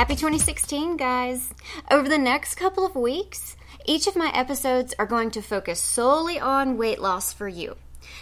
Happy 2016, guys! Over the next couple of weeks, each of my episodes are going to focus solely on weight loss for you.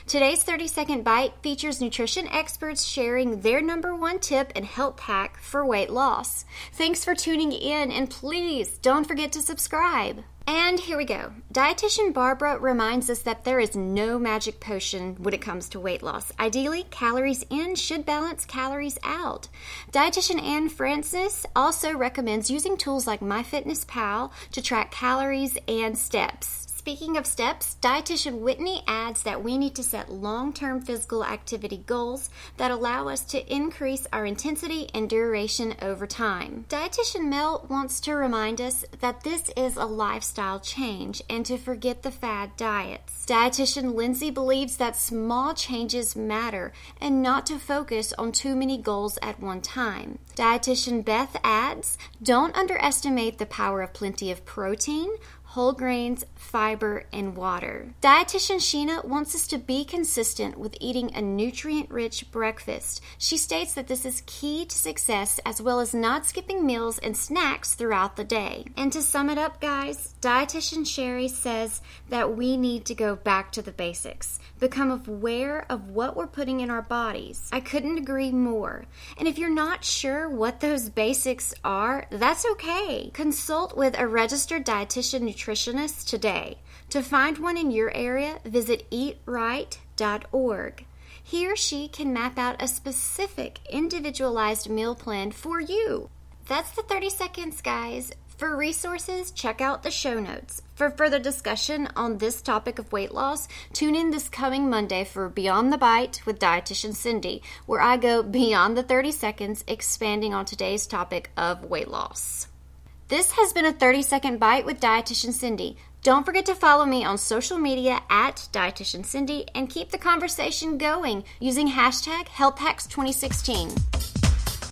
Today's 30 second bite features nutrition experts sharing their number one tip and health hack for weight loss. Thanks for tuning in, and please don't forget to subscribe. And here we go. Dietitian Barbara reminds us that there is no magic potion when it comes to weight loss. Ideally, calories in should balance calories out. Dietitian Anne Francis also recommends using tools like MyFitnessPal to track calories and steps. Speaking of steps, dietitian Whitney adds that we need to set long term physical activity goals that allow us to increase our intensity and duration over time. Dietitian Mel wants to remind us that this is a lifestyle change and to forget the fad diets. Dietitian Lindsay believes that small changes matter and not to focus on too many goals at one time. Dietitian Beth adds, don't underestimate the power of plenty of protein whole grains, fiber, and water. Dietitian Sheena wants us to be consistent with eating a nutrient rich breakfast. She states that this is key to success as well as not skipping meals and snacks throughout the day. And to sum it up, guys, Dietitian Sherry says that we need to go back to the basics, become aware of what we're putting in our bodies. I couldn't agree more. And if you're not sure what those basics are, that's okay. Consult with a registered dietitian nutritionist today. To find one in your area, visit eatright.org. He or she can map out a specific individualized meal plan for you. That's the 30 seconds, guys. For resources, check out the show notes. For further discussion on this topic of weight loss, tune in this coming Monday for Beyond the Bite with dietitian Cindy, where I go beyond the 30 seconds, expanding on today's topic of weight loss. This has been a 30 second bite with dietitian Cindy. Don't forget to follow me on social media at dietitian Cindy and keep the conversation going using hashtag HealthHacks2016.